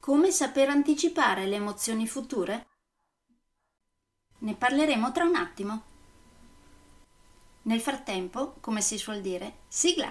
Come saper anticipare le emozioni future? Ne parleremo tra un attimo. Nel frattempo, come si suol dire, sigla!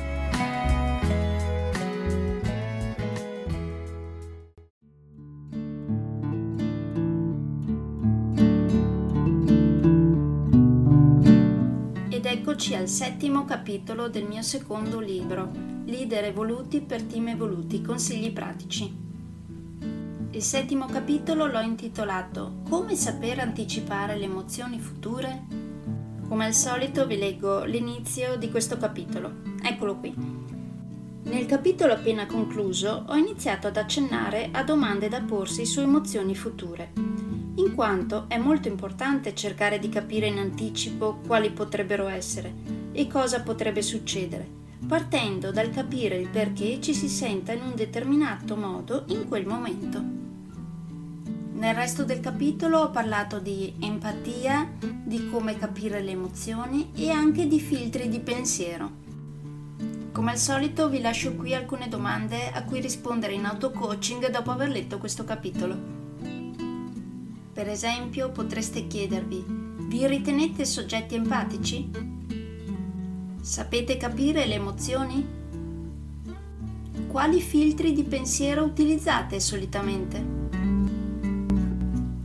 Eccoci al settimo capitolo del mio secondo libro, Leader evoluti per team evoluti, consigli pratici. Il settimo capitolo l'ho intitolato Come saper anticipare le emozioni future? Come al solito vi leggo l'inizio di questo capitolo. Eccolo qui. Nel capitolo appena concluso ho iniziato ad accennare a domande da porsi su emozioni future in quanto è molto importante cercare di capire in anticipo quali potrebbero essere e cosa potrebbe succedere, partendo dal capire il perché ci si senta in un determinato modo in quel momento. Nel resto del capitolo ho parlato di empatia, di come capire le emozioni e anche di filtri di pensiero. Come al solito vi lascio qui alcune domande a cui rispondere in auto-coaching dopo aver letto questo capitolo. Per esempio, potreste chiedervi, vi ritenete soggetti empatici? Sapete capire le emozioni? Quali filtri di pensiero utilizzate solitamente?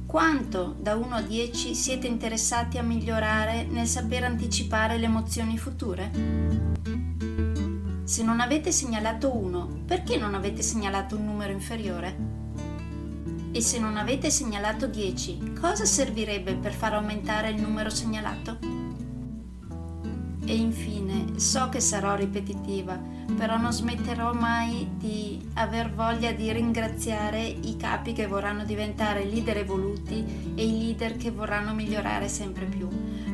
Quanto da 1 a 10 siete interessati a migliorare nel saper anticipare le emozioni future? Se non avete segnalato 1, perché non avete segnalato un numero inferiore? E se non avete segnalato 10, cosa servirebbe per far aumentare il numero segnalato? E infine, so che sarò ripetitiva, però non smetterò mai di aver voglia di ringraziare i capi che vorranno diventare leader evoluti e i leader che vorranno migliorare sempre più.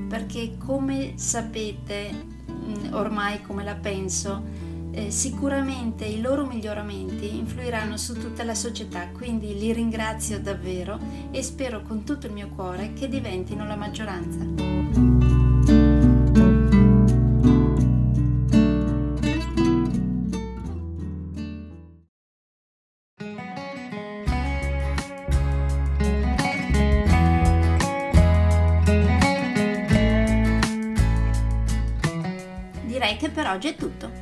Perché come sapete, mm, ormai come la penso, eh, sicuramente i loro miglioramenti influiranno su tutta la società, quindi li ringrazio davvero e spero con tutto il mio cuore che diventino la maggioranza. Direi che per oggi è tutto.